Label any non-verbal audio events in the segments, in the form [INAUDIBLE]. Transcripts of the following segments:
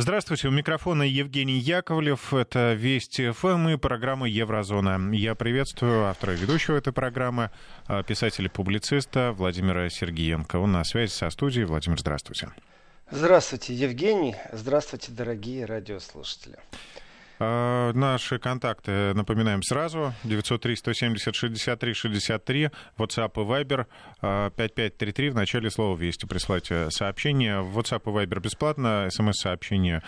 Здравствуйте, у микрофона Евгений Яковлев. Это Вести ФМ и программа «Еврозона». Я приветствую автора и ведущего этой программы, а, писателя-публициста Владимира Сергеенко. Он на связи со студией. Владимир, здравствуйте. Здравствуйте, Евгений. Здравствуйте, дорогие радиослушатели. А, наши контакты напоминаем сразу. 903-170-63-63, WhatsApp и Viber 5533. А, в начале слова «Вести» присылайте сообщение. В WhatsApp и Viber бесплатно, смс-сообщение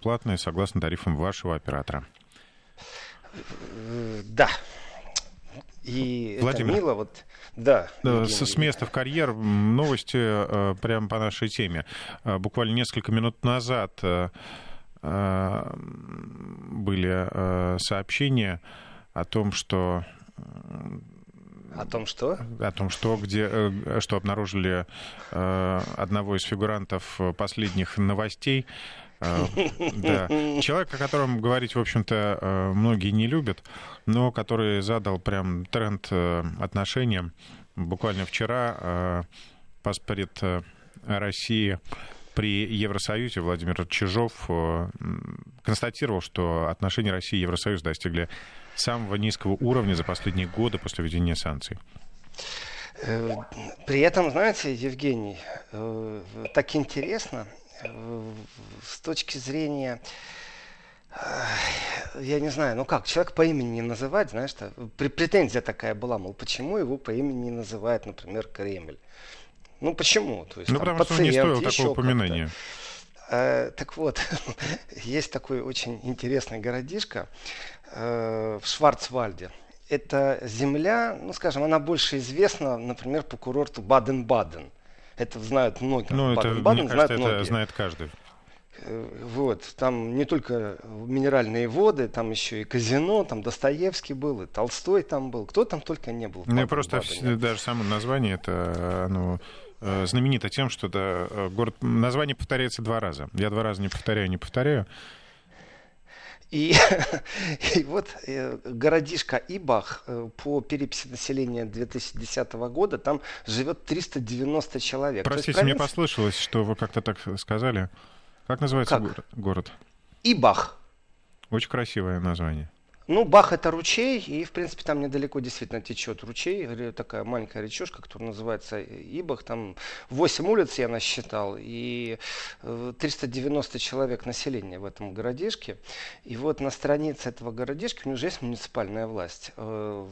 платное, согласно тарифам вашего оператора. Да. И Владимир, это мило, вот, да. С, с места в карьер новости прямо по нашей теме. Буквально несколько минут назад Э, были э, сообщения о том, что о том, что? О том, что, где, э, что обнаружили одного из фигурантов последних новостей. Да. Человек, о котором говорить, в общем-то, многие не любят, но который задал прям тренд отношениям. Буквально вчера паспорт России при Евросоюзе Владимир Чижов э, констатировал, что отношения России и Евросоюза достигли самого низкого уровня за последние годы после введения санкций. Э, при этом, знаете, Евгений, э, так интересно, с точки зрения я не знаю, ну как, человек по имени не называть, знаешь, претензия такая была, мол, почему его по имени не называет, например, Кремль. Ну почему? То есть, ну, там, потому пациент, что не стоил такого упоминания. Э, так вот, [LAUGHS] есть такой очень интересный городишко э, в Шварцвальде. Это земля, ну скажем, она больше известна, например, по курорту Баден-Баден. Это знают многие. Ну, это, Баден-Баден мне кажется, это знает каждый. Э, вот, там не только минеральные воды, там еще и казино, там Достоевский был, и Толстой там был, кто там только не был. Ну, просто даже само название, это, Э, знаменита тем, что да, э, город, название повторяется два раза. Я два раза не повторяю, не повторяю. И, [LAUGHS] и вот э, городишко Ибах по переписи населения 2010 года, там живет 390 человек. Простите, провинция... мне послышалось, что вы как-то так сказали. Как называется как? город? Ибах. Очень красивое название. Ну, Бах это ручей, и, в принципе, там недалеко действительно течет ручей, такая маленькая речушка, которая называется Ибах, там 8 улиц я насчитал, и 390 э, человек населения в этом городишке. И вот на странице этого городишки, у него уже есть муниципальная власть, э,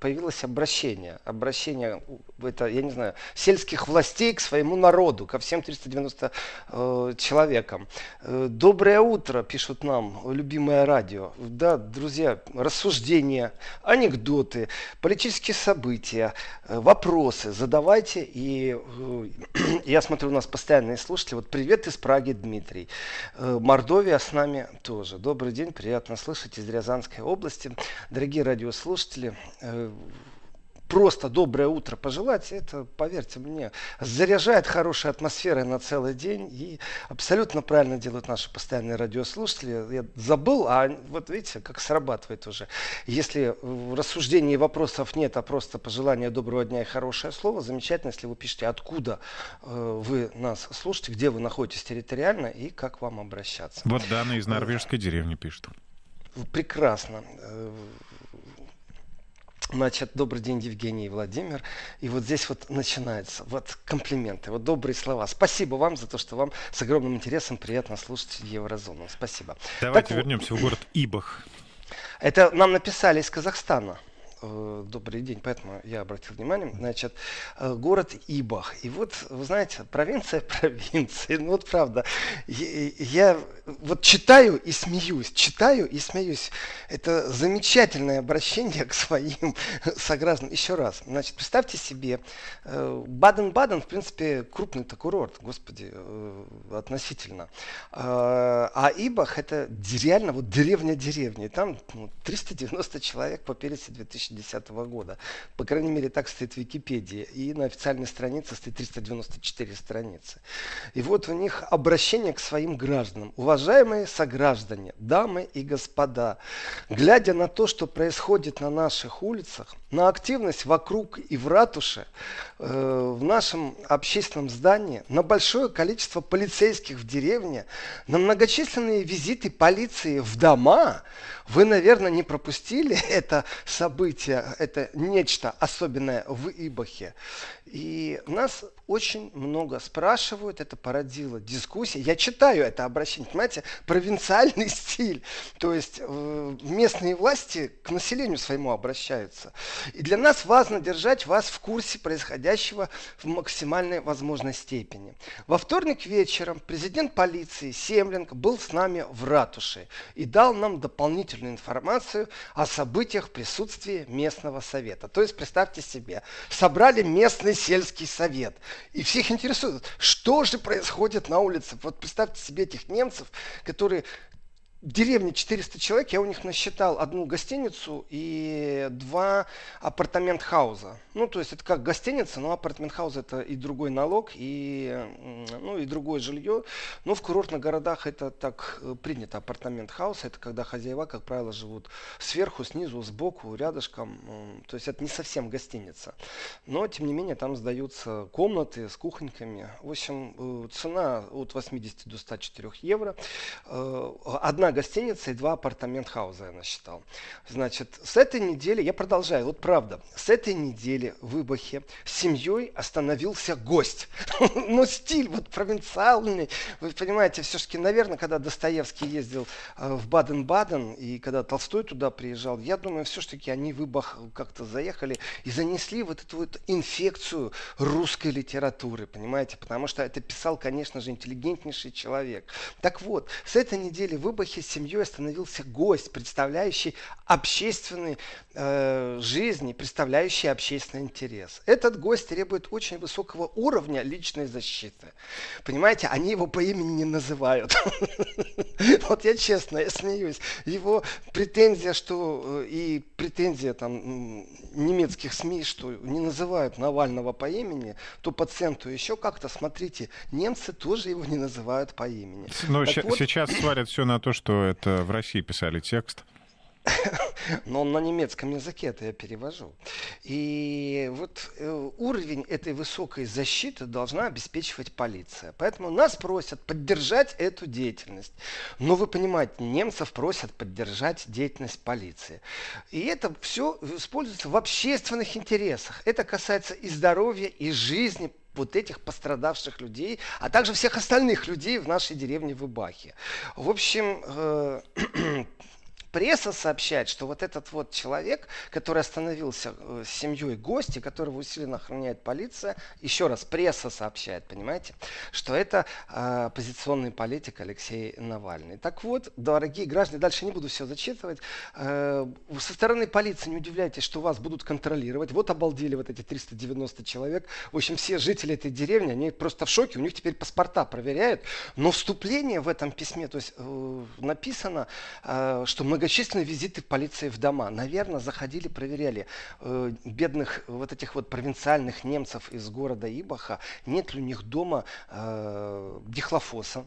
появилось обращение, обращение, это, я не знаю, сельских властей к своему народу, ко всем 390 э, человекам. Доброе утро, пишут нам, любимое радио. Да, друзья, друзья, рассуждения, анекдоты, политические события, э, вопросы задавайте. И э, [CLEARS THROAT] я смотрю, у нас постоянные слушатели. Вот привет из Праги, Дмитрий. Э, Мордовия с нами тоже. Добрый день, приятно слышать из Рязанской области. Дорогие радиослушатели, просто доброе утро пожелать, это, поверьте мне, заряжает хорошей атмосферой на целый день и абсолютно правильно делают наши постоянные радиослушатели. Я забыл, а вот видите, как срабатывает уже. Если рассуждений и вопросов нет, а просто пожелание доброго дня и хорошее слово, замечательно, если вы пишете, откуда э, вы нас слушаете, где вы находитесь территориально и как вам обращаться. Вот Дана из норвежской деревни пишет. Прекрасно. Значит, добрый день, Евгений и Владимир. И вот здесь вот начинается, вот комплименты, вот добрые слова. Спасибо вам за то, что вам с огромным интересом приятно слушать Еврозону. Спасибо. Давайте так, вернемся в город Ибах. Это нам написали из Казахстана. Э, добрый день, поэтому я обратил внимание. Значит, э, город Ибах. И вот, вы знаете, провинция [LAUGHS] провинции. Ну вот правда, я, я вот читаю и смеюсь, читаю и смеюсь. Это замечательное обращение [LAUGHS] к своим [LAUGHS] согражданам. Еще раз, значит, представьте себе, э, Баден-Баден, в принципе, крупный-то курорт, господи, относительно. А Ибах это реально вот деревня деревни. Там ну, 390 человек по пересе 2000 2010 года. По крайней мере, так стоит в Википедии. И на официальной странице стоит 394 страницы. И вот у них обращение к своим гражданам. Уважаемые Уважаемые сограждане, дамы и господа, глядя на то, что происходит на наших улицах, на активность вокруг и в ратуше, э, в нашем общественном здании, на большое количество полицейских в деревне, на многочисленные визиты полиции в дома, вы, наверное, не пропустили [LAUGHS] это событие, это нечто особенное в Ибахе. И нас очень много спрашивают, это породило дискуссии. Я читаю это обращение, понимаете, провинциальный [LAUGHS] стиль. То есть э, местные власти к населению своему обращаются. И для нас важно держать вас в курсе происходящего в максимальной возможной степени. Во вторник вечером президент полиции Семлинг был с нами в ратуше и дал нам дополнительную информацию о событиях в присутствии местного совета. То есть, представьте себе, собрали местный сельский совет. И всех интересует, что же происходит на улице. Вот представьте себе этих немцев, которые деревне 400 человек, я у них насчитал одну гостиницу и два апартамент-хауза. Ну, то есть это как гостиница, но апартамент-хаус это и другой налог, и, ну, и другое жилье. Но в курортных городах это так э, принято. Апартамент-хаус это когда хозяева, как правило, живут сверху, снизу, сбоку, рядышком. То есть это не совсем гостиница. Но, тем не менее, там сдаются комнаты с кухоньками. В общем, э, цена от 80 до 104 евро. Э, одна гостиница и два апартамент-хауза я насчитал. Значит, с этой недели, я продолжаю, вот правда, с этой недели в Ибахе с семьей остановился гость. [LAUGHS] Ну, стиль вот провинциальный. Вы понимаете, все-таки, наверное, когда Достоевский ездил э, в Баден-Баден и когда Толстой туда приезжал, я думаю, все-таки они в Ибах как-то заехали и занесли вот эту вот инфекцию русской литературы, понимаете, потому что это писал, конечно же, интеллигентнейший человек. Так вот, с этой недели в Ибахе с семьей остановился гость, представляющий общественные э, жизни, представляющий общественный интерес. Этот гость требует очень высокого уровня личной защиты. Понимаете, они его по имени не называют. [LAUGHS] Вот я честно, я смеюсь. Его претензия, что э, и претензия там немецких СМИ, что не называют Навального по имени, то пациенту еще как-то, смотрите, немцы тоже его не называют по имени. Но сейчас сварят все на то, что что это в России писали текст. [LAUGHS] Но на немецком языке это я перевожу. И вот э, уровень этой высокой защиты должна обеспечивать полиция. Поэтому нас просят поддержать эту деятельность. Но вы понимаете, немцев просят поддержать деятельность полиции. И это все используется в общественных интересах. Это касается и здоровья, и жизни вот этих пострадавших людей, а также всех остальных людей в нашей деревне в Ибахе. В общем, э, [CLEARS THROAT] пресса сообщает, что вот этот вот человек, который остановился э, с семьей гости, которого усиленно охраняет полиция, еще раз, пресса сообщает, понимаете, что это э, оппозиционный политик Алексей Навальный. Так вот, дорогие граждане, дальше не буду все зачитывать. Э, со стороны полиции не удивляйтесь, что вас будут контролировать. Вот обалдели вот эти 390 человек. В общем, все жители этой деревни, они просто в шоке, у них теперь паспорта проверяют. Но вступление в этом письме, то есть э, написано, э, что мы многочисленные визиты полиции в дома. Наверное, заходили, проверяли э, бедных вот этих вот провинциальных немцев из города Ибаха, нет ли у них дома э, дихлофоса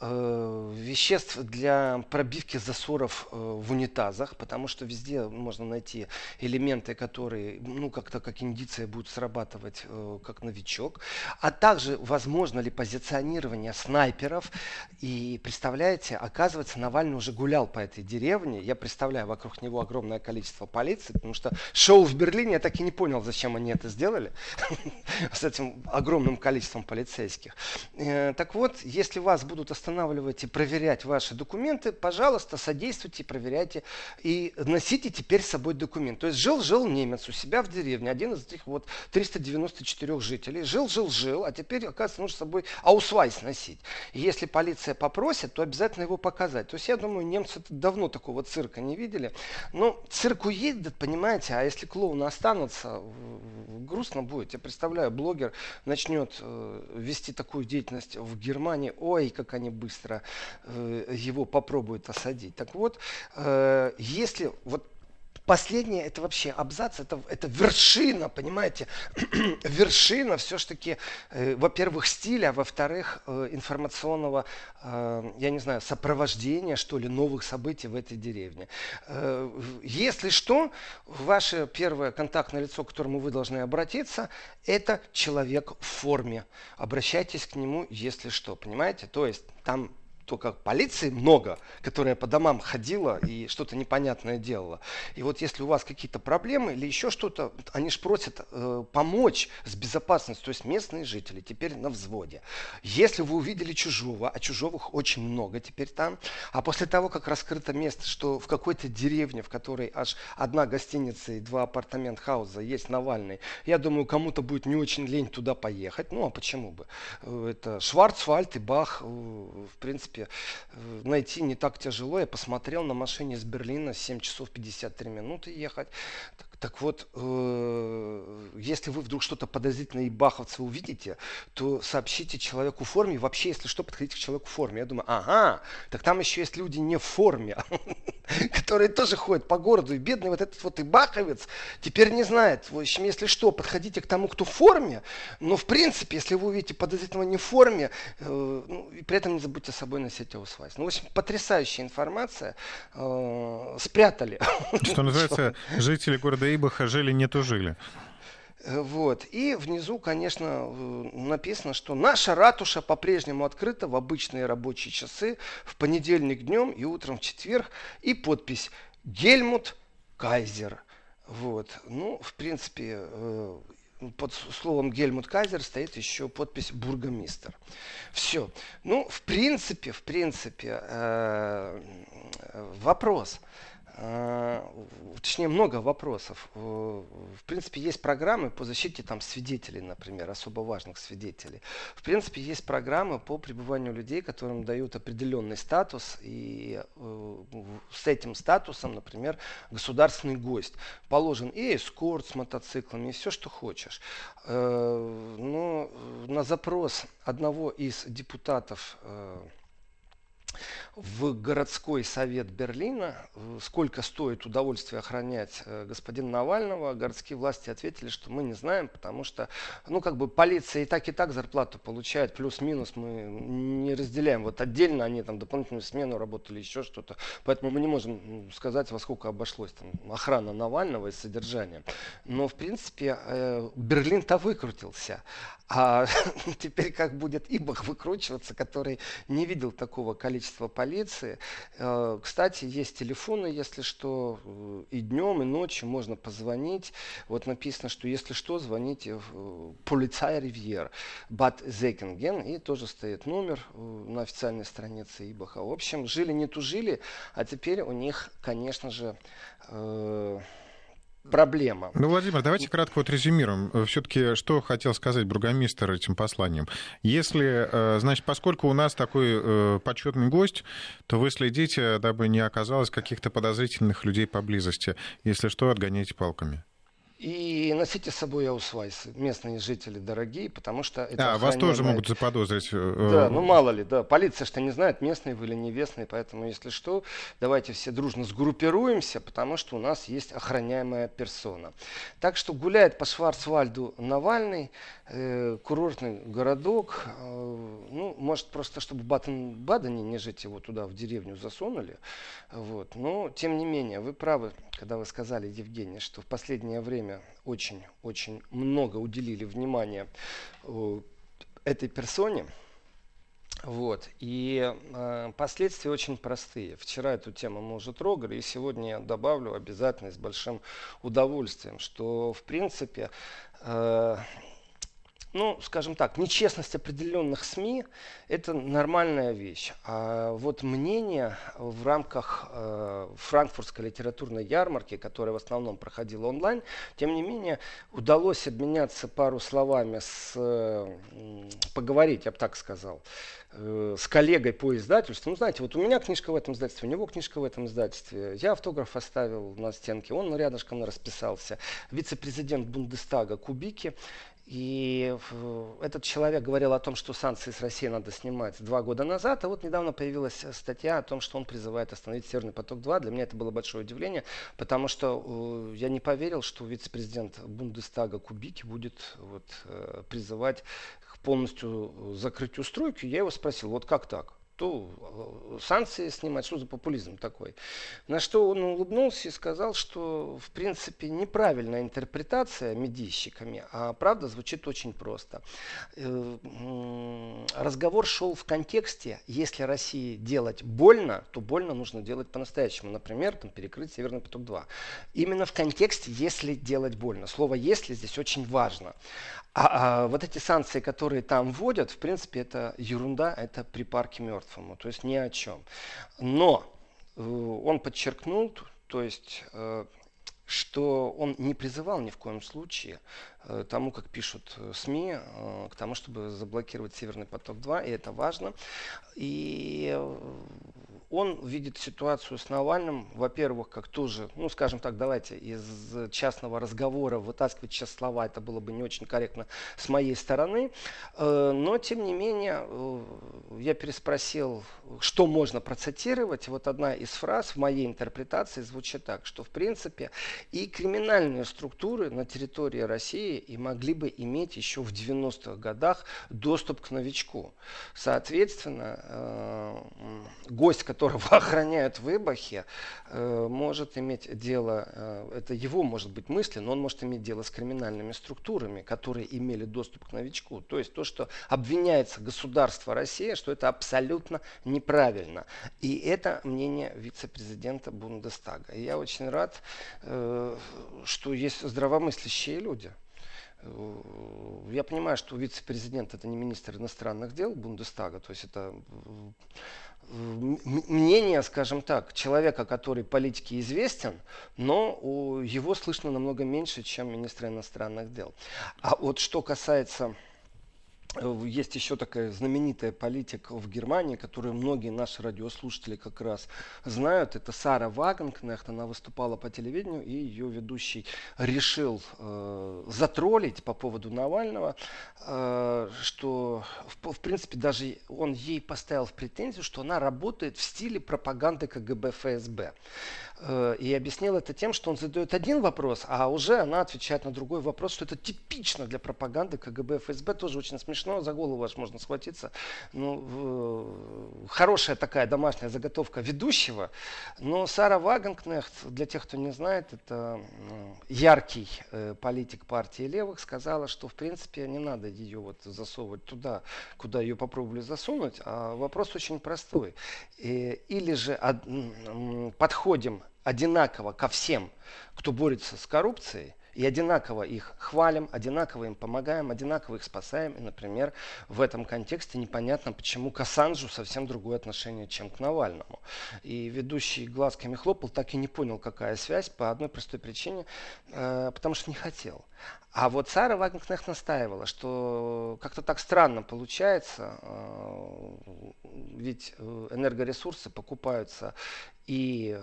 веществ для пробивки засоров э, в унитазах, потому что везде можно найти элементы, которые, ну, как-то как индиция будут срабатывать э, как новичок, а также возможно ли позиционирование снайперов. И представляете, оказывается, Навальный уже гулял по этой деревне. Я представляю вокруг него огромное количество полиции, потому что шоу в Берлине, я так и не понял, зачем они это сделали [LAUGHS] с этим огромным количеством полицейских. Э, так вот, если вас будут останавливать устанавливать и проверять ваши документы, пожалуйста, содействуйте, проверяйте и носите теперь с собой документ. То есть жил-жил немец у себя в деревне, один из этих вот 394 жителей, жил-жил-жил, а теперь, оказывается, нужно с собой аусвайс носить. Если полиция попросит, то обязательно его показать. То есть я думаю, немцы давно такого цирка не видели. Но цирк уедет, понимаете, а если клоуны останутся, грустно будет. Я представляю, блогер начнет э, вести такую деятельность в Германии, ой, как они быстро э, его попробуют осадить. Так вот, э, если вот Последнее, это вообще абзац, это, это вершина, понимаете, [CLEARS THROAT] вершина все-таки, э, во-первых, стиля, а во-вторых, э, информационного, э, я не знаю, сопровождения, что ли, новых событий в этой деревне. Э, если что, ваше первое контактное лицо, к которому вы должны обратиться, это человек в форме. Обращайтесь к нему, если что, понимаете? То есть там только полиции много, которая по домам ходила и что-то непонятное делала. И вот если у вас какие-то проблемы или еще что-то, они же просят э, помочь с безопасностью, то есть местные жители теперь на взводе. Если вы увидели чужого, а чужовых очень много теперь там, а после того, как раскрыто место, что в какой-то деревне, в которой аж одна гостиница и два апартамент-хауза есть Навальный, я думаю, кому-то будет не очень лень туда поехать. Ну, а почему бы? Э, это Шварцвальд и Бах, э, в принципе, принципе, э, найти не так тяжело. Я посмотрел на машине из Берлина 7 часов 53 минуты ехать. Так вот, э, если вы вдруг что-то подозрительное и баховца увидите, то сообщите человеку в форме. Вообще, если что, подходите к человеку в форме. Я думаю, ага, так там еще есть люди не в форме, [LAUGHS] которые тоже ходят по городу. И бедный вот этот вот ибаховец теперь не знает. В общем, если что, подходите к тому, кто в форме. Но, в принципе, если вы увидите подозрительного не в форме, э, ну, и при этом не забудьте с собой носить аусвайс. Ну, в общем, потрясающая информация. Э, спрятали. [LAUGHS] Что называется, жители города Ибаха жили, не тужили. Э, вот. И внизу, конечно, э, написано, что наша ратуша по-прежнему открыта в обычные рабочие часы, в понедельник днем и утром в четверг. И подпись «Гельмут Кайзер». Вот. Ну, в принципе, э, под словом Гельмут Кайзер стоит еще подпись бургомистр. Все. Ну, в принципе, в принципе, вопрос – а, точнее много вопросов. В принципе, есть программы по защите там, свидетелей, например, особо важных свидетелей. В принципе, есть программы по пребыванию людей, которым дают определенный статус, и э, с этим статусом, например, государственный гость. Положен и эскорт с мотоциклами, и все, что хочешь. Э, но на запрос одного из депутатов э, в городской совет Берлина, э, сколько стоит удовольствие охранять э, господина Навального, городские власти ответили, что мы не знаем, потому что, ну, как бы полиция и так и так зарплату получает, плюс-минус мы не разделяем. Вот отдельно они там дополнительную смену работали, еще что-то. Поэтому мы не можем сказать, во сколько обошлось там охрана Навального и содержание. Но, в принципе, э, Берлин-то выкрутился. А [LAUGHS] теперь как будет Ибах выкручиваться, который не видел такого количества полиции. Э, кстати, есть телефоны, если что, э, и днем, и ночью можно позвонить. Вот написано, что если что, звоните в э, полицай Ривьер, Бат Зекинген, и тоже стоит номер на официальной странице Ибаха. В общем, жили не тужили, а теперь у них, конечно же, проблема. Ну, Владимир, давайте кратко вот резюмируем. Э, Все-таки что хотел сказать бургомистр этим посланием? Если, э, значит, поскольку у нас такой э, почетный гость, то вы следите, дабы не оказалось каких-то подозрительных людей поблизости. Если что, отгоняйте палками. И носите с собой аусвайсы, местные жители дорогие, потому что это... А, вас тоже могут заподозрить. Э, да, ну мало ли, да. Полиция что не знает, местные вы или не местные, поэтому, если что, давайте все дружно сгруппируемся, потому что у нас есть охраняемая персона. Так что гуляет по Шварцвальду Навальный, э, курортный городок, э, ну, может, просто чтобы Баден-Бадене не жить, его туда в деревню засунули, вот. Но, тем не менее, вы правы, когда вы сказали, Евгений, что в последнее время очень-очень много уделили внимания э, этой персоне. Вот. И э, последствия очень простые. Вчера эту тему мы уже трогали, и сегодня я добавлю обязательно с большим удовольствием, что в принципе э, ну, скажем так, нечестность определенных СМИ – это нормальная вещь. А вот мнение в рамках э, франкфуртской литературной ярмарки, которая в основном проходила онлайн, тем не менее, удалось обменяться пару словами с, э, поговорить, я бы так сказал, э, с коллегой по издательству. Ну, знаете, вот у меня книжка в этом издательстве, у него книжка в этом издательстве. Я автограф оставил на стенке, он рядышком расписался. Вице-президент Бундестага Кубики И этот человек говорил о том, что санкции с Россией надо снимать два года назад, а вот недавно появилась статья о том, что он призывает остановить Северный поток-2. Для меня это было большое удивление, потому что я не поверил, что вице-президент Бундестага Кубики будет вот, э, призывать к полностью закрытию стройки. Я его спросил, вот как так? То э, санкции снимать, что за популизм такой. На что он улыбнулся и сказал, что в принципе неправильная интерпретация медийщиками, а правда звучит очень просто. Э, разговор шел в контексте, если России делать больно, то больно нужно делать по-настоящему. Например, там, перекрыть Северный поток-2. Именно в контексте, если делать больно. Слово «если» здесь очень важно. А, а вот эти санкции, которые там вводят, в принципе, это ерунда, это припарки мертвому, то есть ни о чем. Но э, он подчеркнул, то есть э, что он не призывал ни в коем случае э, тому, как пишут СМИ, к тому, чтобы заблокировать Северный поток-2, и это важно. И он видит ситуацию с Навальным, во-первых, как тоже, ну, скажем так, давайте из частного разговора вытаскивать сейчас слова, это было бы не очень корректно с моей стороны, э, но, тем не менее, э, я переспросил, что можно процитировать, вот одна из фраз в моей интерпретации звучит так, что, в принципе, и криминальные структуры на территории России и могли бы иметь еще в 90-х годах доступ к новичку. Соответственно, э, гость, который которого [LAUGHS] охраняют в Ибахе, э, может иметь дело, э, это его может быть мысли, но он может иметь дело с криминальными структурами, которые имели доступ к новичку. То есть то, что обвиняется государство Россия, что это абсолютно неправильно. И это мнение вице-президента Бундестага. И я очень рад, э, что есть здравомыслящие люди. Я понимаю, что вице-президент это не министр иностранных дел Бундестага, то есть это мнение, скажем так, человека, который политике известен, но его слышно намного меньше, чем министра иностранных дел. А вот что касается есть еще такая знаменитая политика в Германии, которую многие наши радиослушатели как раз знают. Это Сара Вагенкнехт. Она выступала по телевидению, и ее ведущий решил э, затроллить по поводу Навального, э, что в, в принципе даже он ей поставил в претензию, что она работает в стиле пропаганды КГБ ФСБ. Э, и объяснил это тем, что он задает один вопрос, а уже она отвечает на другой вопрос, что это типично для пропаганды КГБ, ФСБ. Тоже очень смешно, за голову аж можно схватиться. Ну, хорошая такая домашняя заготовка ведущего. Но Сара Вагенкнехт, для тех, кто не знает, это яркий э, политик партии левых, сказала, что в принципе не надо ее вот засовывать туда, куда ее попробовали засунуть. А вопрос очень простой. Или же подходим одинаково ко всем, кто борется с коррупцией, и одинаково их хвалим, одинаково им помогаем, одинаково их спасаем. И, например, в этом контексте непонятно, почему к Ассанжу совсем другое отношение, чем к Навальному. И ведущий глазками хлопал, так и не понял, какая связь, по одной простой причине, э, потому что не хотел. А вот Сара Вагнкнехт настаивала, что как-то так странно получается, э, ведь э, энергоресурсы покупаются и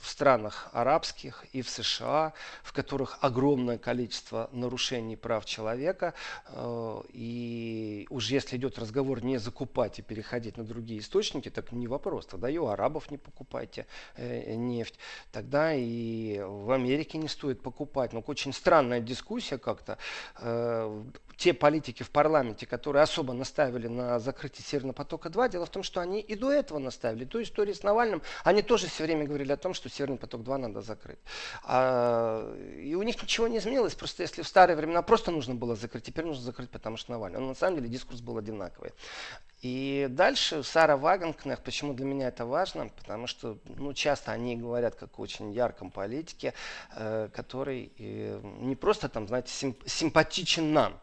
в странах арабских, и в США, в которых огромное количество нарушений прав человека. Э, и уж если идет разговор не закупать и переходить на другие источники, так не вопрос. Тогда и у арабов не покупайте нефть. Тогда и в Америке не стоит покупать. Но очень странная дискуссия как-то. Те политики в парламенте, которые особо наставили на закрытие Северного потока-2, дело в том, что они и до этого наставили. Ту историю с Навальным, они тоже все время говорили о том, что Северный поток-2 надо закрыть. А, и у них ничего не изменилось, просто если в старые времена просто нужно было закрыть, теперь нужно закрыть, потому что Навальный. Но на самом деле дискурс был одинаковый. И дальше Сара Вагенкнех, почему для меня это важно, потому что ну, часто они говорят как о очень ярком политике, э, который э, не просто там, знаете, сим, симпатичен нам,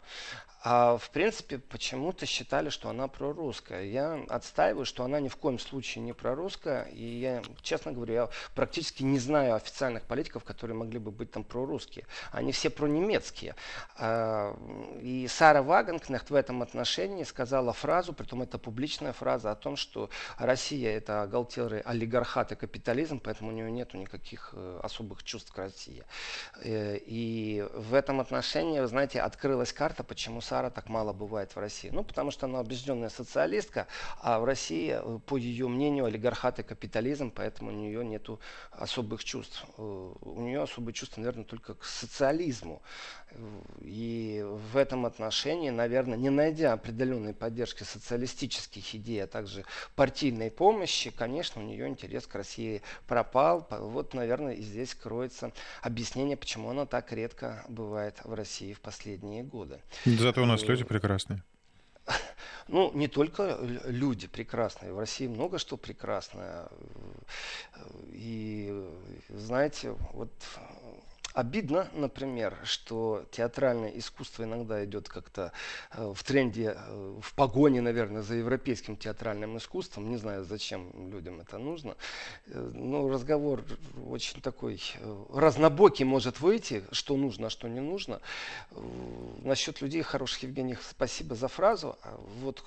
А в принципе почему-то считали, что она прорусская. Я отстаиваю, что она ни в коем случае не прорусская. И я, честно говорю, я практически не знаю официальных политиков, которые могли бы быть там прорусские. Они все пронемецкие. А, и Сара Вагенкнехт в этом отношении сказала фразу, притом это публичная фраза, о том, что Россия это оголтелый олигархат и капитализм, поэтому у нее нет никаких э, особых чувств к России. Э, и в этом отношении, вы знаете, открылась карта, почему Сара так мало бывает в России. Ну, потому что она убежденная социалистка, а в России, э, по ее мнению, олигархат и капитализм, поэтому у нее нет особых чувств. У нее особые чувства, наверное, только к социализму. И в этом отношении, наверное, не найдя определенной поддержки социалистических идей, а также партийной помощи, конечно, у нее интерес к России пропал. Вот, наверное, и здесь кроется объяснение, почему она так редко бывает в России в последние годы. Зато у нас люди прекрасные. [LAUGHS] Ну, не только люди прекрасные. В России много что прекрасное. И, знаете, вот Обидно, например, что театральное искусство иногда идет как-то э, в тренде, э, в погоне, наверное, за европейским театральным искусством. Не знаю, зачем людям это нужно. Э, но разговор очень такой разнобокий может выйти, что нужно, а что не нужно. Насчет людей хороших, Евгений, спасибо за фразу. А вот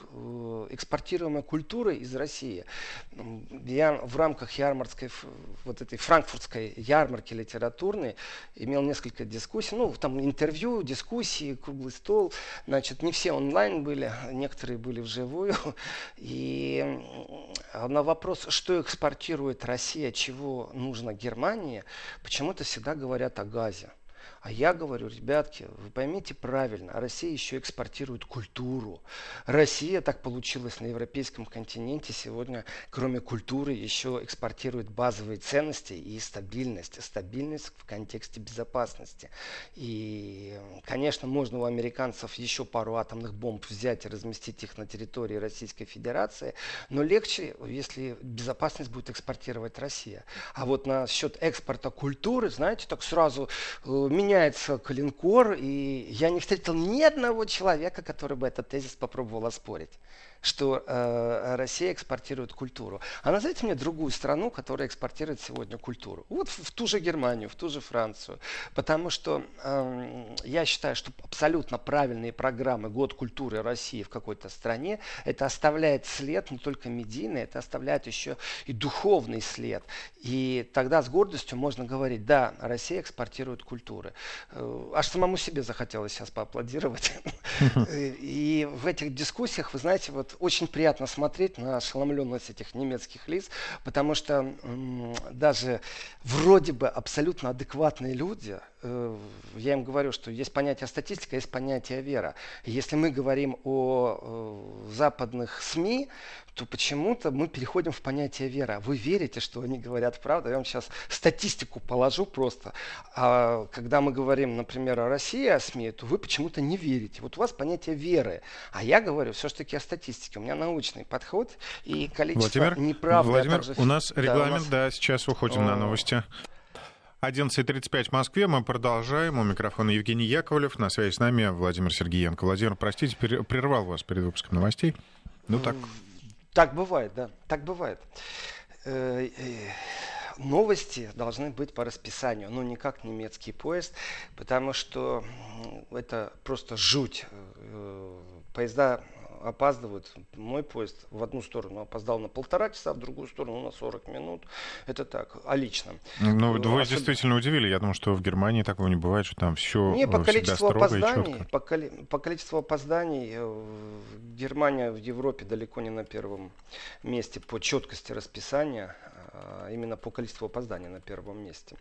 экспортируемая культура из России. Я в рамках ярмарской, вот этой франкфуртской ярмарки литературной имел несколько дискуссий, ну, там интервью, дискуссии, круглый стол. Значит, не все онлайн были, некоторые были вживую. [LAUGHS] И на вопрос, что экспортирует Россия, чего нужно Германии, почему-то всегда говорят о газе. А я говорю, ребятки, вы поймите правильно, Россия еще экспортирует культуру. Россия, так получилось на европейском континенте, сегодня, кроме культуры, еще экспортирует базовые ценности и стабильность. Стабильность в контексте безопасности. И, конечно, можно у американцев еще пару атомных бомб взять и разместить их на территории Российской Федерации, но легче, если безопасность будет экспортировать Россия. А вот насчет экспорта культуры, знаете, так сразу э, меня меняется калинкор, и я не встретил ни одного человека, который бы этот тезис попробовал оспорить что э, Россия экспортирует культуру. А назовите мне другую страну, которая экспортирует сегодня культуру. Вот в, в ту же Германию, в ту же Францию. Потому что э, я считаю, что абсолютно правильные программы «Год культуры России» в какой-то стране, это оставляет след не только медийный, это оставляет еще и духовный след. И тогда с гордостью можно говорить, да, Россия экспортирует культуры. Э, аж самому себе захотелось сейчас поаплодировать. [LAUGHS] И в этих дискуссиях, вы знаете, вот очень приятно смотреть на ошеломленность этих немецких лиц, потому что даже вроде бы абсолютно адекватные люди, я им говорю, что есть понятие статистика, есть понятие вера. Если мы говорим о э, западных СМИ, то почему-то мы переходим в понятие вера. Вы верите, что они говорят правду? Я вам сейчас статистику положу просто. А когда мы говорим, например, о России, о СМИ, то вы почему-то не верите. Вот у вас понятие веры. А я говорю все-таки о статистике. У меня научный подход и количество Владимир, неправды. А Владимир, также... у нас регламент, да, у нас... да сейчас уходим О... на новости. 11.35 в Москве. Мы продолжаем. У микрофона Евгений Яковлев. На связи с нами Владимир Сергеенко. Владимир, простите, прервал вас перед выпуском новостей. Ну так. Так бывает, да. Так бывает. Э, э, новости должны быть по расписанию, но никак немецкий поезд, потому что это просто жуть. Э, поезда опаздывают. Мой поезд в одну сторону опоздал на полтора часа, в другую сторону на 40 минут. Это так, а лично. Ну, вы Особ... действительно удивили. Я думаю, что в Германии такого не бывает, что там все Не, по количеству опозданий, по, коли... по количеству опозданий э, Германия в Европе далеко не на первом месте по четкости расписания. А, именно по количеству опозданий на первом месте.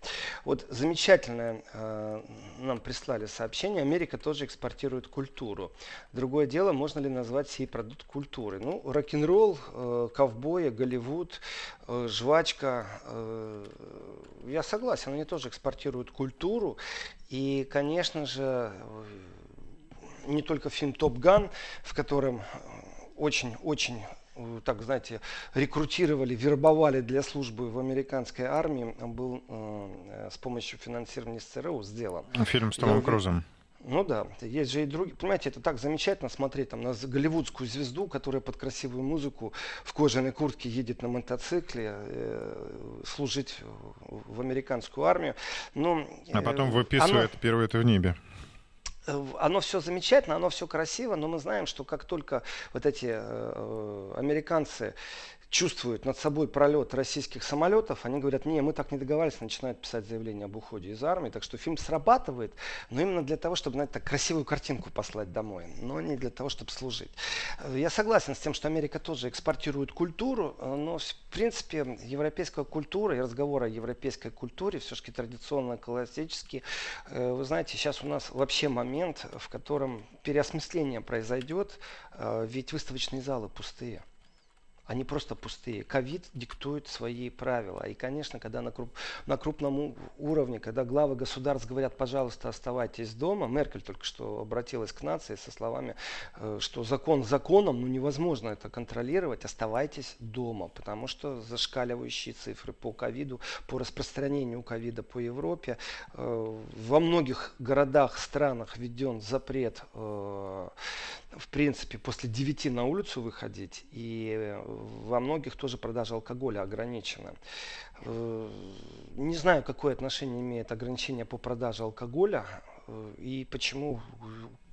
Вот замечательное э, нам прислали сообщение. Америка тоже экспортирует культуру. Другое дело, можно ли назвать сей продукт культуры? Ну, рок-н-ролл, э, ковбои, Голливуд, э, жвачка. Э, я согласен, они тоже экспортируют культуру. И, конечно же, не только фильм «Топ Ган», в котором очень-очень так, знаете, рекрутировали, вербовали для службы в американской армии, был э, с помощью финансирования СЦРУ сделан. Фильм с Томом Крузом. Ну да, есть же и другие. Понимаете, это так замечательно смотреть там на голливудскую звезду, которая под красивую музыку в кожаной куртке едет на мотоцикле э, служить в американскую армию. Ну, а потом э, выписывает оно... первое это в небе э, оно все замечательно, оно все красиво, но мы знаем, что как только вот эти э, э американцы чувствуют над собой пролет российских самолетов, они говорят, не, мы так не договаривались, начинают писать заявление об уходе из армии. Так что фильм срабатывает, но именно для того, чтобы, знаете, так красивую картинку послать домой, но не для того, чтобы служить. Я согласен с тем, что Америка тоже экспортирует культуру, но, в принципе, европейская культура и разговор о европейской культуре все-таки традиционно классический. Э, вы знаете, сейчас у нас вообще момент, в котором переосмысление произойдет, э, ведь выставочные залы пустые они просто пустые. Ковид диктует свои правила. И, конечно, когда на, круп, на крупном уровне, когда главы государств говорят, пожалуйста, оставайтесь дома, Меркель только что обратилась к нации со словами, э, что закон законом, но невозможно это контролировать, оставайтесь дома, потому что зашкаливающие цифры по ковиду, по распространению ковида по Европе, э, во многих городах, странах введен запрет э, в принципе, после 9 на улицу выходить, и во многих тоже продажа алкоголя ограничена. Э, не знаю, какое отношение имеет ограничение по продаже алкоголя э, и почему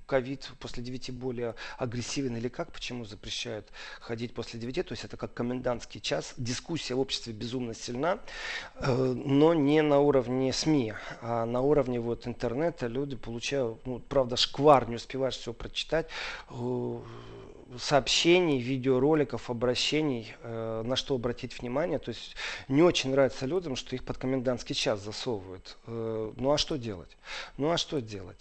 ковид после 9 более агрессивен или как, почему запрещают ходить после 9, то есть это как комендантский час. Дискуссия в обществе безумно сильна, э, но не на уровне СМИ, а на уровне вот интернета люди получают, ну, правда, шквар, не успеваешь все прочитать, сообщений, видеороликов, обращений, э, на что обратить внимание. То есть не очень нравится людям, что их под комендантский час засовывают. Э, ну а что делать? Ну а что делать?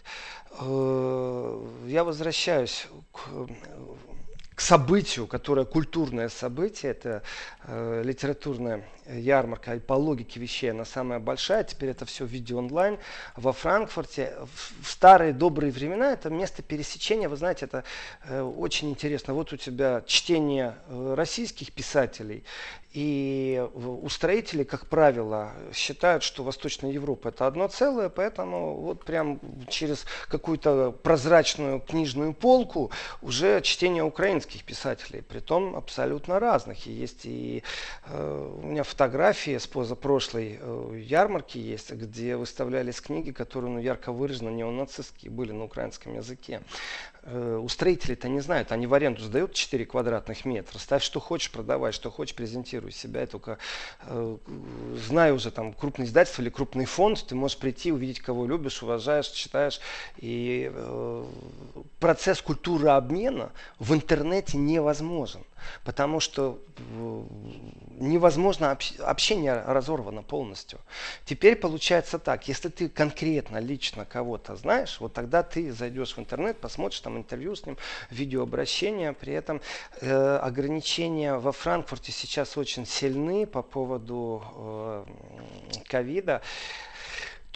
Э, я возвращаюсь к к событию, которое культурное событие, это э, литературная ярмарка, и по логике вещей она самая большая, теперь это все в виде онлайн. Во Франкфурте в, старые добрые времена это место пересечения, вы знаете, это э, очень интересно. Вот у тебя чтение э, российских писателей и устроители, как правило, считают, что Восточная Европа это одно целое, поэтому вот прям через какую-то прозрачную книжную полку уже чтение украинских писателей, при том абсолютно разных. И есть и э, у меня фотографии с позапрошлой э, ярмарки есть, где выставлялись книги, которые ну, ярко выраженно неонацистские были на украинском языке. Э, устроители-то не знают, они в аренду сдают 4 квадратных метра, ставь что хочешь, продавай, что хочешь, презентируй себя. Я только э, знаю уже там крупное издательство или крупный фонд, ты можешь прийти, увидеть, кого любишь, уважаешь, читаешь. И э, процесс культуры обмена в интернете невозможен. Потому что э, невозможно общение разорвано полностью. Теперь получается так, если ты конкретно, лично кого-то знаешь, вот тогда ты зайдешь в интернет, посмотришь там интервью с ним, видеообращение. При этом э, ограничения во Франкфурте сейчас очень сильны по поводу э, ковида. Э,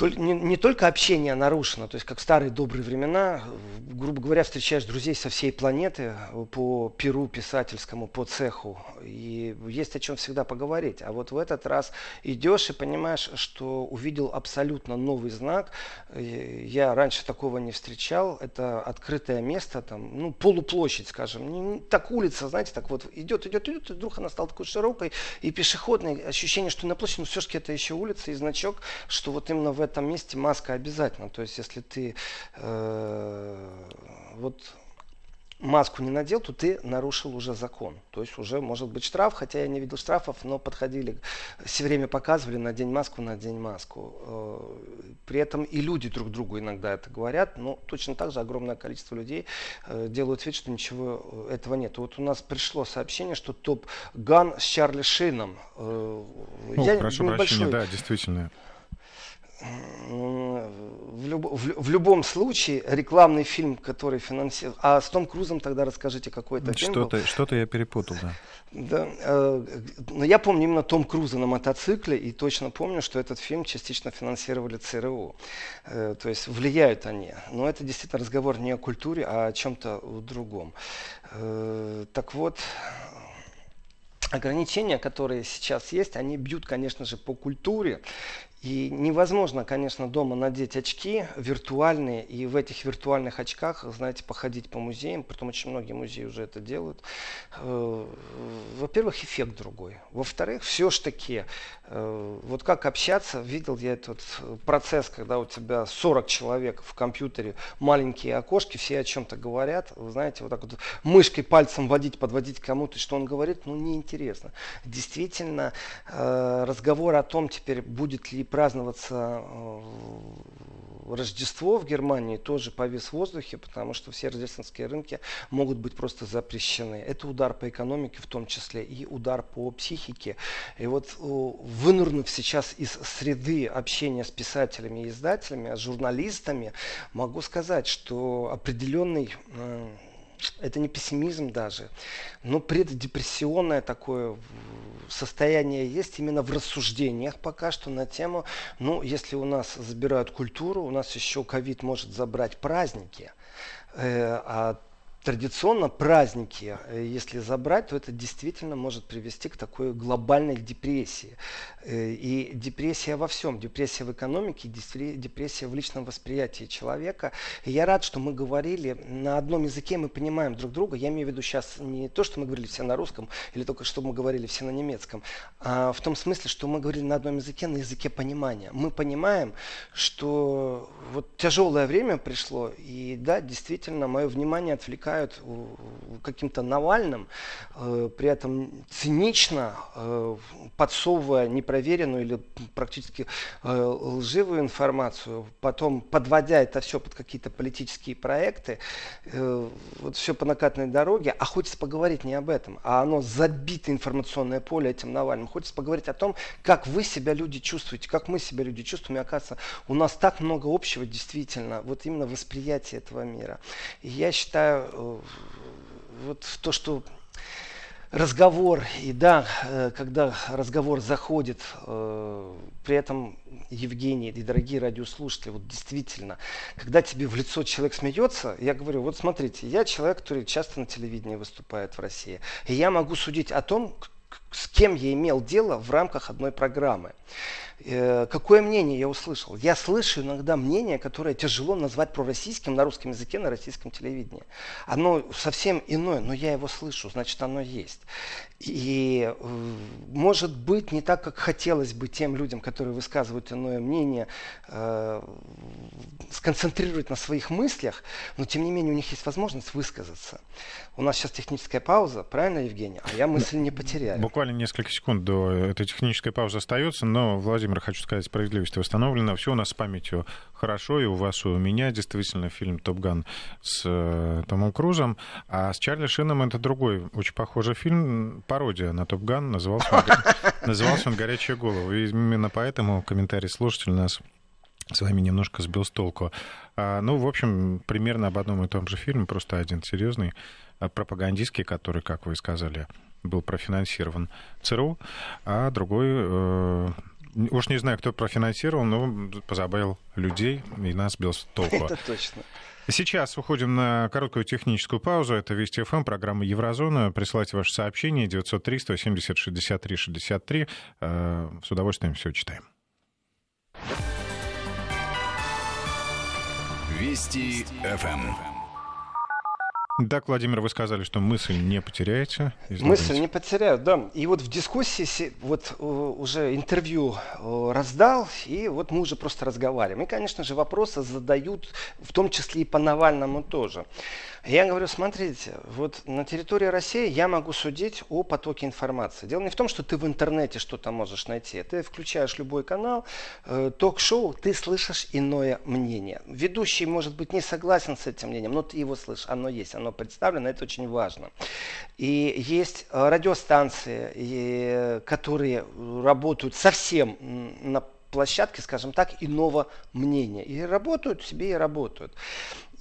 не, не только общение нарушено, то есть как в старые добрые времена, грубо говоря, встречаешь друзей со всей планеты по перу писательскому, по цеху, и есть о чем всегда поговорить. А вот в этот раз идешь и понимаешь, что увидел абсолютно новый знак. Я раньше такого не встречал. Это открытое место, там, ну, полуплощадь, скажем. Не, так улица, знаете, так вот идет, идет, идет, и вдруг она стала такой широкой и пешеходной. Ощущение, что на площади, но все-таки это еще улица и значок, что вот именно в этом месте маска обязательно. То есть, если ты э, вот маску не надел, то ты нарушил уже закон. То есть уже может быть штраф, хотя я не видел штрафов, но подходили, все время показывали на день маску, на день маску. Э, при этом и люди друг другу иногда это говорят, но точно так же огромное количество людей э, делают вид, что ничего этого нет. Вот у нас пришло сообщение, что топ Ган с Чарли Шином. О, я прошу прощения, да, действительно в, люб, в, в любом случае рекламный фильм, который финансирует... А с Том Крузом тогда расскажите, какой это фильм что-то, был. Что-то я перепутал, да. Да, э, но я помню именно Том Круза на мотоцикле и точно помню, что этот фильм частично финансировали ЦРУ. Э, то есть влияют они. Но это действительно разговор не о культуре, а о чем-то другом. Э, так вот, ограничения, которые сейчас есть, они бьют, конечно же, по культуре. И невозможно, конечно, дома надеть очки виртуальные и в этих виртуальных очках, знаете, походить по музеям, притом очень многие музеи уже это делают. Э, во-первых, эффект другой. Во-вторых, все-таки, вот как общаться, видел я этот процесс, когда у тебя 40 человек в компьютере, маленькие окошки, все о чем-то говорят, вы знаете, вот так вот мышкой пальцем водить, подводить кому-то, что он говорит, ну неинтересно. Действительно, э, разговор о том теперь, будет ли праздноваться э, Рождество в Германии тоже повис в воздухе, потому что все рождественские рынки могут быть просто запрещены. Это удар по экономике в том числе и удар по психике. И вот э, вынурнув сейчас из среды общения с писателями и издателями, с журналистами, могу сказать, что определенный это не пессимизм даже, но преддепрессионное такое состояние есть именно в рассуждениях пока что на тему, ну, если у нас забирают культуру, у нас еще ковид может забрать праздники, э, а традиционно праздники, э, если забрать, то это действительно может привести к такой глобальной депрессии. Э, и депрессия во всем. Депрессия в экономике, депрессия в личном восприятии человека. И я рад, что мы говорили на одном языке, мы понимаем друг друга. Я имею в виду сейчас не то, что мы говорили все на русском, или только что мы говорили все на немецком, а в том смысле, что мы говорили на одном языке, на языке понимания. Мы понимаем, что вот тяжелое время пришло, и да, действительно, мое внимание отвлекает отвлекают каким-то Навальным, э, при этом цинично э, подсовывая непроверенную или практически э, лживую информацию, потом подводя это все под какие-то политические проекты, вот все по накатной дороге, а хочется поговорить не об этом, а оно забито информационное поле этим Навальным. Хочется поговорить о том, как вы себя люди чувствуете, как мы себя люди чувствуем. И оказывается, у нас так много общего действительно, вот именно восприятие этого мира. И я считаю, вот то, что разговор, и да, э, когда разговор заходит, э, при этом, Евгений и дорогие радиослушатели, вот действительно, когда тебе в лицо человек смеется, я говорю, вот смотрите, я человек, который часто на телевидении выступает в России, и я могу судить о том, с кем я имел дело в рамках одной программы. Э, какое мнение я услышал? Я слышу иногда мнение, которое тяжело назвать пророссийским на русском языке, на российском телевидении. Оно совсем иное, но я его слышу, значит оно есть. И э, может быть не так, как хотелось бы тем людям, которые высказывают иное мнение, э, сконцентрировать на своих мыслях, но тем не менее у них есть возможность высказаться. У нас сейчас техническая пауза, правильно, Евгений? А я мысль не потеряю. Несколько секунд до этой технической паузы остается, но, Владимир, хочу сказать, справедливость восстановлена. Все у нас с памятью хорошо, и у вас, и у меня действительно фильм «Топ Ган» с э, Томом Крузом, а с Чарли Шином это другой, очень похожий фильм, пародия на «Топ Ган», назывался он, [LAUGHS] назывался он «Горячая голова». И именно поэтому комментарий слушателя нас с вами немножко сбил с толку. А, ну, в общем, примерно об одном и том же фильме, просто один серьезный, а, пропагандистский, который, как вы сказали, был профинансирован ЦРУ, а другой, э, уж не знаю, кто профинансировал, но позабавил людей и нас сбил с толку. Это точно. Сейчас уходим на короткую техническую паузу. Это Вести ФМ, программа Еврозона. Присылайте ваши сообщения 903 170 63 63. С удовольствием все читаем. Вести ФМ. Так, Владимир, вы сказали, что мысль не потеряете. Мысль не потеряю, да. И вот в дискуссии вот э, уже интервью э, раздал, и вот мы уже просто разговариваем. И, конечно же, вопросы задают, в том числе и по Навальному тоже. Я говорю, смотрите, вот на территории России я могу судить о потоке информации. Дело не в том, что ты в интернете что-то можешь найти. Ты включаешь любой канал, э, ток-шоу, ты слышишь иное мнение. Ведущий, может быть, не согласен с этим мнением, но ты его слышишь, оно есть, оно представлено, это очень важно. И есть э, радиостанции, и, которые работают совсем на площадке, скажем так, иного мнения. И работают себе, и работают.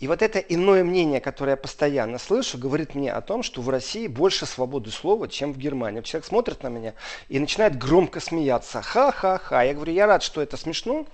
И вот это иное мнение, которое я постоянно слышу, говорит мне о том, что в России больше свободы слова, чем в Германии. Человек смотрит на меня и начинает громко смеяться. Ха-ха-ха. Я говорю, я рад, что это смешно,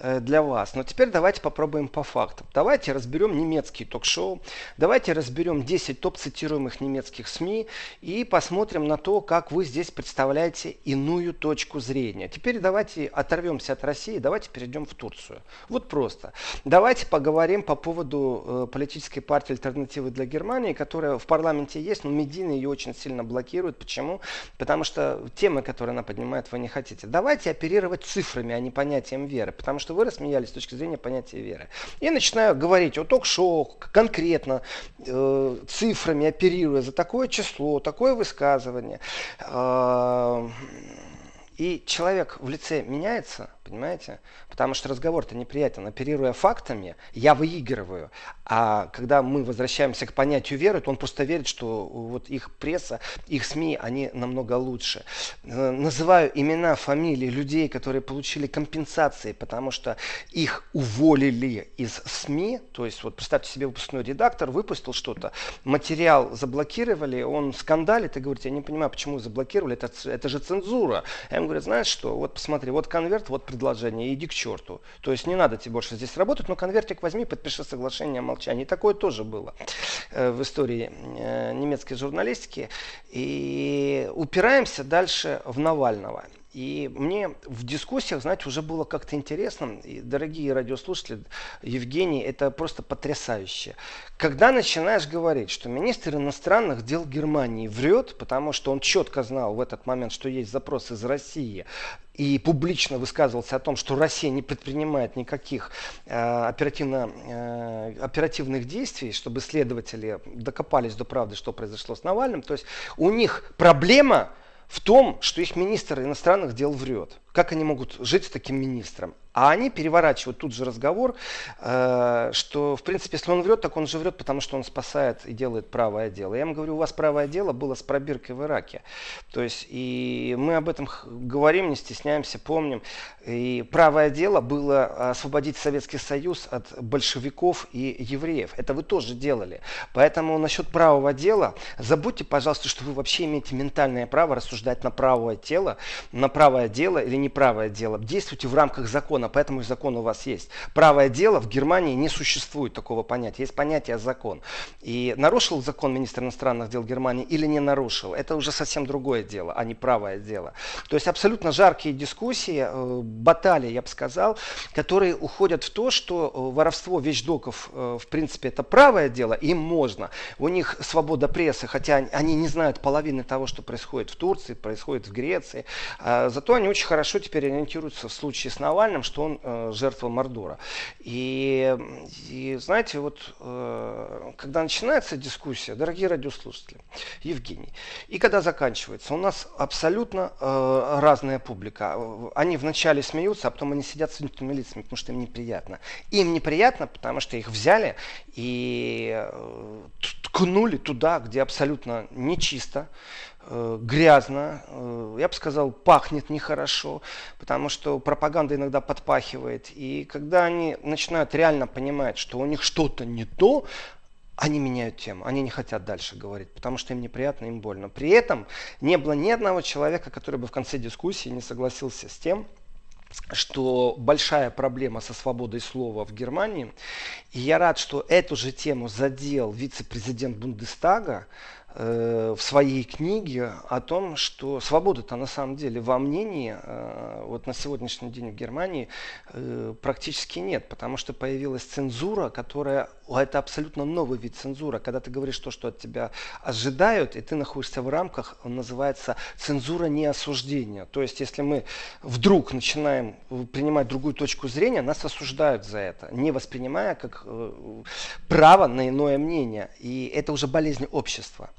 Э, для вас. Но теперь давайте попробуем по фактам. Давайте разберем немецкие ток-шоу, давайте разберем 10 топ-цитируемых немецких СМИ и посмотрим на то, как вы здесь представляете иную точку зрения. Теперь давайте оторвемся от России, давайте перейдем в Турцию. Вот просто. Давайте поговорим по поводу э, политической партии альтернативы для Германии, которая в парламенте есть, но медийно ее очень сильно блокируют. Почему? Потому что темы, которые она поднимает, вы не хотите. Давайте оперировать цифрами, а не понятием веры. Потому что вы рассмеялись с точки зрения понятия веры. И начинаю говорить о ток-шоу, конкретно, э, цифрами, оперируя за такое число, такое высказывание. Э, и человек в лице меняется, понимаете? Потому что разговор-то неприятен. Оперируя фактами, я выигрываю. А когда мы возвращаемся к понятию веры, то он просто верит, что вот их пресса, их СМИ, они намного лучше. Э, называю имена, фамилии людей, которые получили компенсации, потому что их уволили из СМИ. То есть, вот представьте себе, выпускной редактор выпустил что-то, материал заблокировали, он скандалит и говорит, я не понимаю, почему заблокировали, это, это же цензура. Я ему говорю, знаешь что, вот посмотри, вот конверт, вот предложение, иди к черту. То есть не надо тебе больше здесь работать, но конвертик возьми, подпиши соглашение о молчании. такое тоже было э, в истории э, немецкой журналистики. И упираемся дальше в Навального. И мне в дискуссиях, знаете, уже было как-то интересно. И, дорогие радиослушатели, Евгений, это просто потрясающе. Когда начинаешь говорить, что министр иностранных дел Германии врет, потому что он четко знал в этот момент, что есть запрос из России, и публично высказывался о том, что Россия не предпринимает никаких э, оперативно, э, оперативных действий, чтобы следователи докопались до правды, что произошло с Навальным. То есть у них проблема в том, что их министр иностранных дел врет. Как они могут жить с таким министром? А они переворачивают тут же разговор, э, что, в принципе, если он врет, так он же врет, потому что он спасает и делает правое дело. Я им говорю, у вас правое дело было с пробиркой в Ираке. То есть, и мы об этом говорим, не стесняемся, помним. И правое дело было освободить Советский Союз от большевиков и евреев. Это вы тоже делали. Поэтому насчет правого дела, забудьте, пожалуйста, что вы вообще имеете ментальное право рассуждать на правое тело, на правое дело или неправое дело. Действуйте в рамках закона закона, поэтому и закон у вас есть. Правое дело в Германии не существует такого понятия. Есть понятие закон. И нарушил закон министр иностранных дел Германии или не нарушил, это уже совсем другое дело, а не правое дело. То есть абсолютно жаркие дискуссии, э, баталии, я бы сказал, которые уходят в то, что э, воровство вещдоков, э, в принципе, это правое дело, им можно. У них свобода прессы, хотя они не знают половины того, что происходит в Турции, происходит в Греции. А зато они очень хорошо теперь ориентируются в случае с Навальным, что он э, жертва Мордора. И, и знаете, вот э, когда начинается дискуссия, дорогие радиослушатели, Евгений, и когда заканчивается, у нас абсолютно э, разная публика. Они вначале смеются, а потом они сидят с вынутыми лицами, потому что им неприятно. Им неприятно, потому что их взяли и ткнули туда, где абсолютно нечисто, грязно, э, я бы сказал, пахнет нехорошо, потому что пропаганда иногда подпахивает. И когда они начинают реально понимать, что у них что-то не то, они меняют тему, они не хотят дальше говорить, потому что им неприятно, им больно. При этом не было ни одного человека, который бы в конце дискуссии не согласился с тем, что большая проблема со свободой слова в Германии. И я рад, что эту же тему задел вице-президент Бундестага, Э, в своей книге о том, что свобода-то на самом деле во мнении э, вот на сегодняшний день в Германии э, практически нет, потому что появилась цензура, которая это абсолютно новый вид цензуры, когда ты говоришь то, что от тебя ожидают, и ты находишься в рамках, он называется цензура неосуждения. То есть, если мы вдруг начинаем принимать другую точку зрения, нас осуждают за это, не воспринимая как право на иное мнение. И это уже болезнь общества.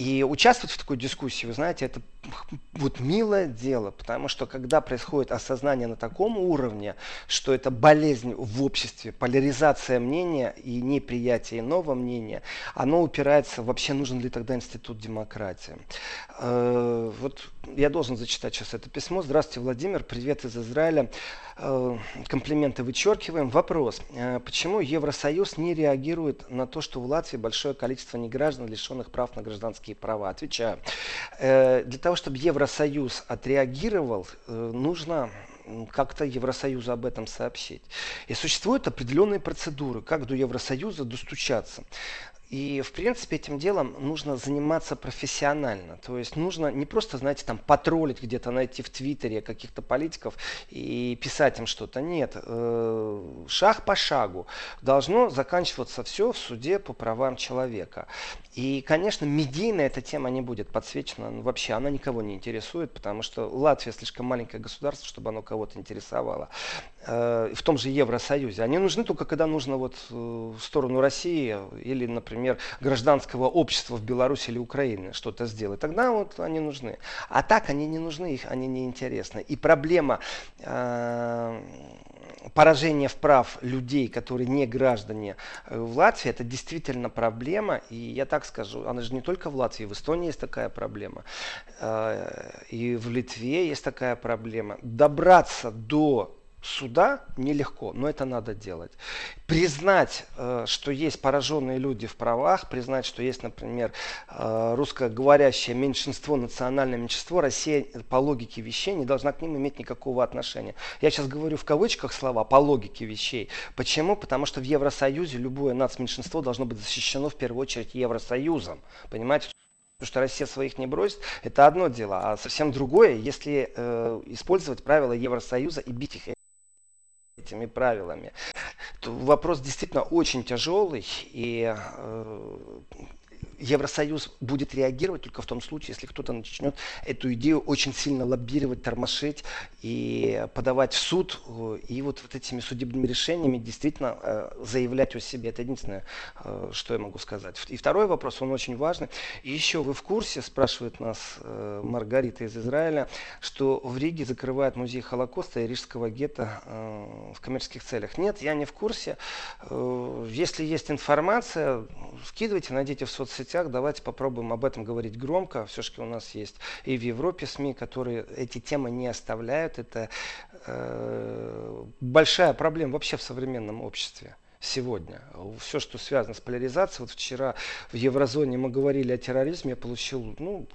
И участвовать в такой дискуссии, вы знаете, это вот милое дело, потому что когда происходит осознание на таком уровне, что это болезнь в обществе, поляризация мнения и неприятие иного мнения, оно упирается, вообще нужен ли тогда институт демократии. Э, вот я должен зачитать сейчас это письмо. Здравствуйте, Владимир, привет из Израиля. Э, комплименты вычеркиваем. Вопрос. Э, почему Евросоюз не реагирует на то, что в Латвии большое количество неграждан, лишенных прав на гражданские права? Отвечаю. Для того, чтобы Евросоюз отреагировал, э, нужно как-то Евросоюзу об этом сообщить. И существуют определенные процедуры, как до Евросоюза достучаться. И, в принципе, этим делом нужно заниматься профессионально. То есть нужно не просто, знаете, там потроллить где-то, найти в Твиттере каких-то политиков и писать им что-то. Нет, э, шаг по шагу должно заканчиваться все в суде по правам человека. И, конечно, медийно эта тема не будет подсвечена. Ну, вообще, она никого не интересует, потому что Латвия слишком маленькое государство, чтобы оно кого-то интересовало. Э, в том же Евросоюзе. Они нужны только, когда нужно вот э, в сторону России или, например, гражданского общества в Беларуси или Украине что-то сделать. Тогда вот они нужны. А так они не нужны, их они не интересны. И проблема э, поражение в прав людей, которые не граждане э, в Латвии, это действительно проблема. И я так скажу, она же не только в Латвии, в Эстонии есть такая проблема. Э, и в Литве есть такая проблема. Добраться до суда нелегко, но это надо делать. Признать, э, что есть пораженные люди в правах, признать, что есть, например, э, русскоговорящее меньшинство, национальное меньшинство, Россия по логике вещей не должна к ним иметь никакого отношения. Я сейчас говорю в кавычках слова «по логике вещей». Почему? Потому что в Евросоюзе любое нацменьшинство должно быть защищено в первую очередь Евросоюзом. Понимаете? Потому что Россия своих не бросит, это одно дело. А совсем другое, если э, использовать правила Евросоюза и бить их этими правилами. Вопрос действительно очень тяжелый, и э, Евросоюз будет реагировать только в том случае, если кто-то начнет эту идею очень сильно лоббировать, тормошить и подавать в суд. И вот, вот этими судебными решениями действительно э, заявлять о себе. Это единственное, э, что я могу сказать. И второй вопрос, он очень важный. И еще вы в курсе, спрашивает нас э, Маргарита из Израиля, что в Риге закрывают музей Холокоста и Рижского гетто э, в коммерческих целях. Нет, я не в курсе. Э, если есть информация, скидывайте, найдите в соцсетях соцсетях. Давайте попробуем об этом говорить громко. Все-таки у нас есть и в Европе СМИ, которые эти темы не оставляют. Это э, большая проблема вообще в современном обществе сегодня. Все, что связано с поляризацией. Вот вчера в Еврозоне мы говорили о терроризме, я получил ну,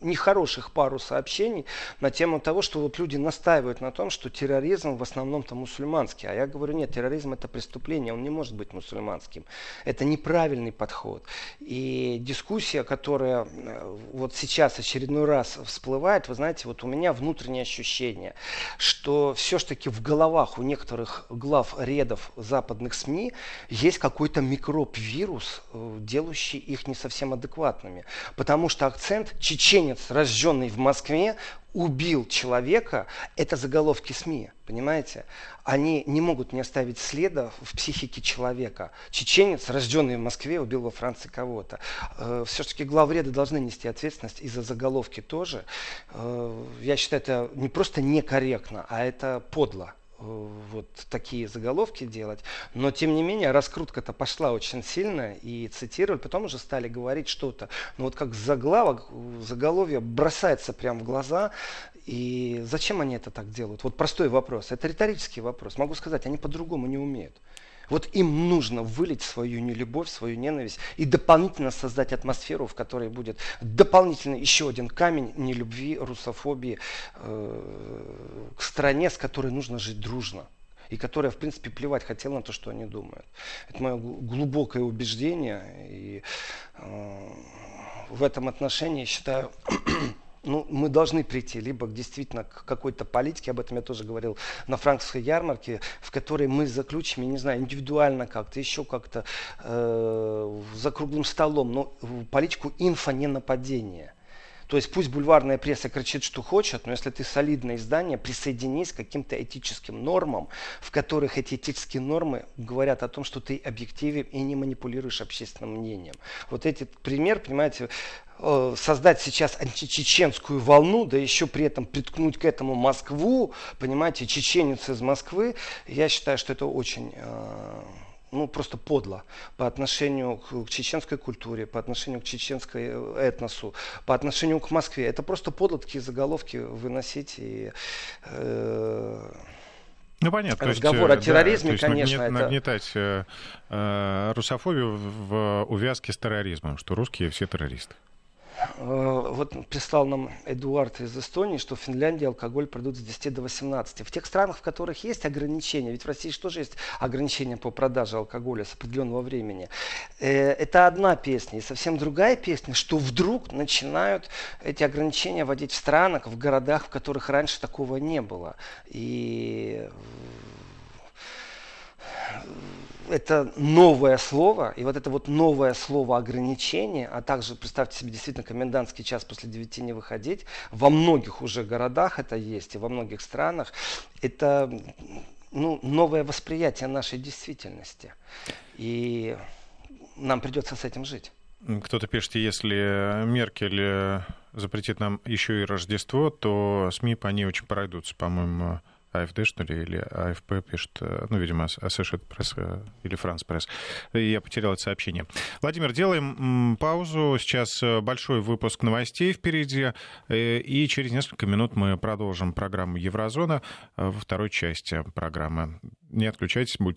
нехороших пару сообщений на тему того, что вот люди настаивают на том, что терроризм в основном-то мусульманский. А я говорю, нет, терроризм это преступление, он не может быть мусульманским. Это неправильный подход. И дискуссия, которая э, вот сейчас очередной раз всплывает, вы знаете, вот у меня внутреннее ощущение, что все-таки в головах у некоторых глав рядов западных СМИ есть какой-то микроб-вирус, э, делающий их не совсем адекватными. Потому что акцент чечен чеченец, рожденный в Москве, убил человека, это заголовки СМИ, понимаете? Они не могут не оставить следа в психике человека. Чеченец, рожденный в Москве, убил во Франции кого-то. Э, Все-таки главреды должны нести ответственность и за заголовки тоже. Э, я считаю, это не просто некорректно, а это подло. Э, вот такие заголовки делать. Но, тем не менее, раскрутка-то пошла очень сильно и цитировали, потом уже стали говорить что-то. Но вот как заглавок, заголовье бросается прямо в глаза. И зачем они это так делают? Вот простой вопрос. Это риторический вопрос. Могу сказать, они по-другому не умеют. Вот им нужно вылить свою нелюбовь, свою ненависть и дополнительно создать атмосферу, в которой будет дополнительно еще один камень нелюбви, русофобии э, к стране, с которой нужно жить дружно и которая, в принципе, плевать хотела на то, что они думают. Это мое глубокое убеждение, и э, в этом отношении считаю [CLEARS THROAT] ну, мы должны прийти либо действительно к какой-то политике, об этом я тоже говорил на франкфуртской ярмарке, в которой мы заключим, я не знаю, индивидуально как-то, еще как-то э, за круглым столом, но политику инфо не нападения. То есть пусть бульварная пресса кричит, что хочет, но если ты солидное издание, присоединись к каким-то этическим нормам, в которых эти этические нормы говорят о том, что ты объективен и не манипулируешь общественным мнением. Вот этот пример, понимаете, создать сейчас античеченскую волну, да еще при этом приткнуть к этому Москву, понимаете, чеченец из Москвы, я считаю, что это очень э, ну, просто подло по отношению к, к чеченской культуре, по отношению к чеченской этносу, по отношению к Москве. Это просто подло такие заголовки выносить и э, ну, понятно. Разговор есть, о терроризме, да, конечно, нагнет, это... Нагнетать э, э, русофобию в увязке с терроризмом, что русские все террористы. Э, вот прислал нам Эдуард из Эстонии, что в Финляндии алкоголь продают с 10 до 18. В тех странах, в которых есть ограничения, ведь в России тоже есть ограничения по продаже алкоголя с определенного времени, э, это одна песня. И совсем другая песня, что вдруг начинают эти ограничения вводить в странах, в городах, в которых раньше такого не было. И это новое слово, и вот это вот новое слово ограничение, а также, представьте себе, действительно, комендантский час после 9 не выходить, во многих уже городах это есть, и во многих странах, это ну, новое восприятие нашей действительности. И нам придется с этим жить. Кто-то пишет, если Меркель запретит нам еще и Рождество, то СМИ по ней очень пройдутся, по-моему, АФД, что ли, или АФП пишет, э, ну, видимо, Associated Press э, или France Press. Я потерял это сообщение. Владимир, делаем паузу. Сейчас э, большой выпуск новостей впереди. И через несколько минут мы продолжим программу «Еврозона» во второй части программы. Не отключайтесь, будьте